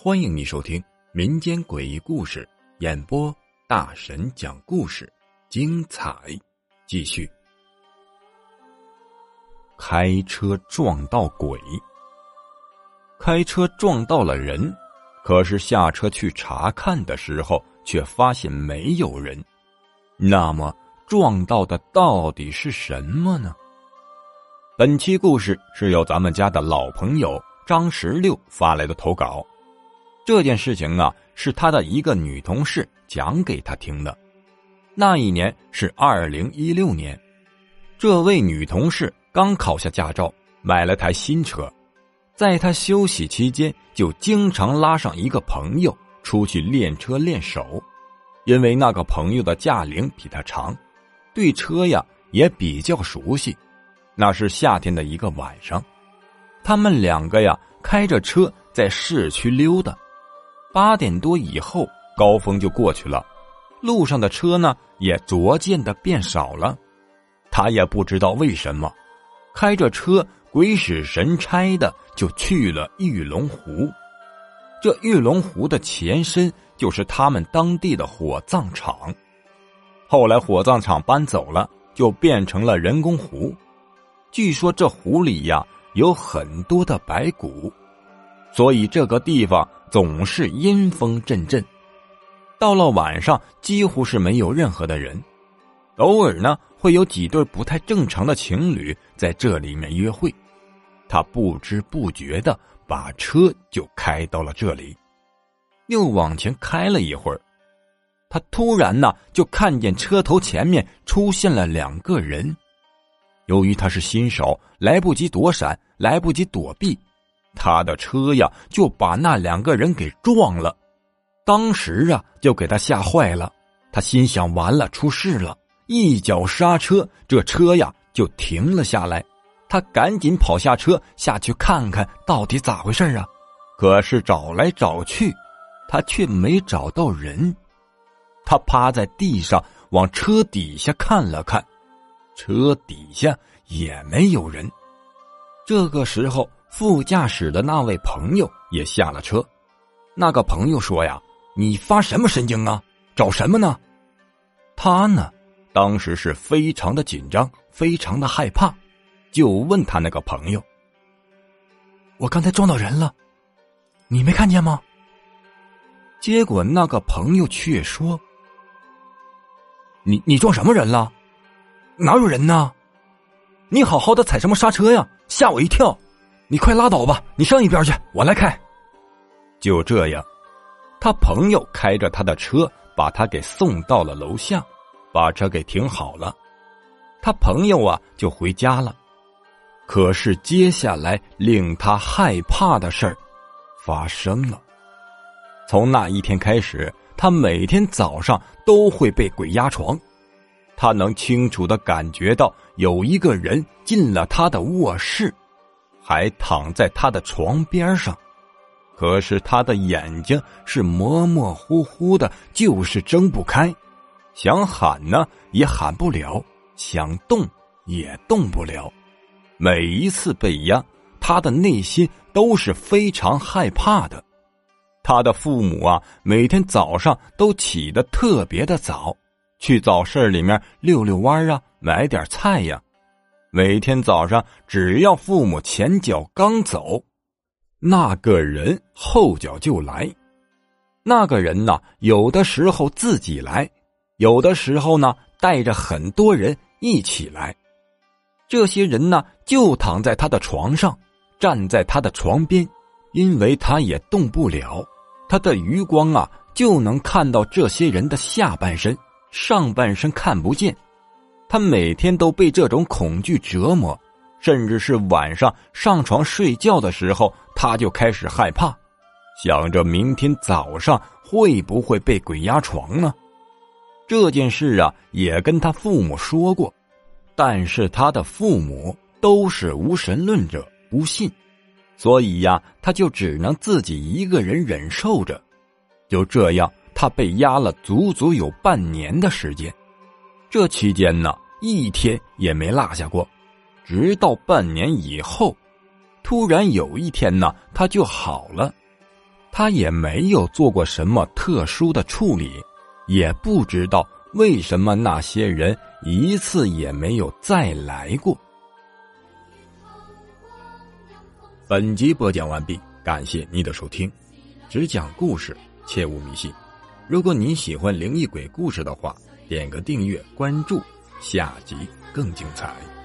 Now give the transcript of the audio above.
欢迎你收听民间诡异故事演播，大神讲故事，精彩继续。开车撞到鬼，开车撞到了人，可是下车去查看的时候，却发现没有人。那么撞到的到底是什么呢？本期故事是由咱们家的老朋友张十六发来的投稿。这件事情啊，是他的一个女同事讲给他听的。那一年是二零一六年，这位女同事刚考下驾照，买了台新车。在她休息期间，就经常拉上一个朋友出去练车练手，因为那个朋友的驾龄比他长，对车呀也比较熟悉。那是夏天的一个晚上，他们两个呀开着车在市区溜达。八点多以后，高峰就过去了，路上的车呢也逐渐的变少了。他也不知道为什么，开着车鬼使神差的就去了玉龙湖。这玉龙湖的前身就是他们当地的火葬场，后来火葬场搬走了，就变成了人工湖。据说这湖里呀有很多的白骨。所以这个地方总是阴风阵阵，到了晚上几乎是没有任何的人，偶尔呢会有几对不太正常的情侣在这里面约会。他不知不觉的把车就开到了这里，又往前开了一会儿，他突然呢就看见车头前面出现了两个人。由于他是新手，来不及躲闪，来不及躲避。他的车呀，就把那两个人给撞了，当时啊，就给他吓坏了。他心想：完了，出事了！一脚刹车，这车呀就停了下来。他赶紧跑下车，下去看看到底咋回事啊！可是找来找去，他却没找到人。他趴在地上往车底下看了看，车底下也没有人。这个时候。副驾驶的那位朋友也下了车，那个朋友说：“呀，你发什么神经啊？找什么呢？”他呢，当时是非常的紧张，非常的害怕，就问他那个朋友：“我刚才撞到人了，你没看见吗？”结果那个朋友却说：“你你撞什么人了？哪有人呢？你好好的踩什么刹车呀？吓我一跳！”你快拉倒吧！你上一边去，我来开。就这样，他朋友开着他的车把他给送到了楼下，把车给停好了。他朋友啊就回家了。可是接下来令他害怕的事儿发生了。从那一天开始，他每天早上都会被鬼压床。他能清楚的感觉到有一个人进了他的卧室。还躺在他的床边上，可是他的眼睛是模模糊糊的，就是睁不开，想喊呢也喊不了，想动也动不了。每一次被压，他的内心都是非常害怕的。他的父母啊，每天早上都起得特别的早，去早市里面遛遛弯啊，买点菜呀。每天早上，只要父母前脚刚走，那个人后脚就来。那个人呢，有的时候自己来，有的时候呢带着很多人一起来。这些人呢，就躺在他的床上，站在他的床边，因为他也动不了。他的余光啊，就能看到这些人的下半身，上半身看不见。他每天都被这种恐惧折磨，甚至是晚上上床睡觉的时候，他就开始害怕，想着明天早上会不会被鬼压床呢？这件事啊，也跟他父母说过，但是他的父母都是无神论者，不信，所以呀，他就只能自己一个人忍受着。就这样，他被压了足足有半年的时间。这期间呢，一天也没落下过，直到半年以后，突然有一天呢，他就好了。他也没有做过什么特殊的处理，也不知道为什么那些人一次也没有再来过。本集播讲完毕，感谢你的收听。只讲故事，切勿迷信。如果你喜欢灵异鬼故事的话，点个订阅关注，下集更精彩。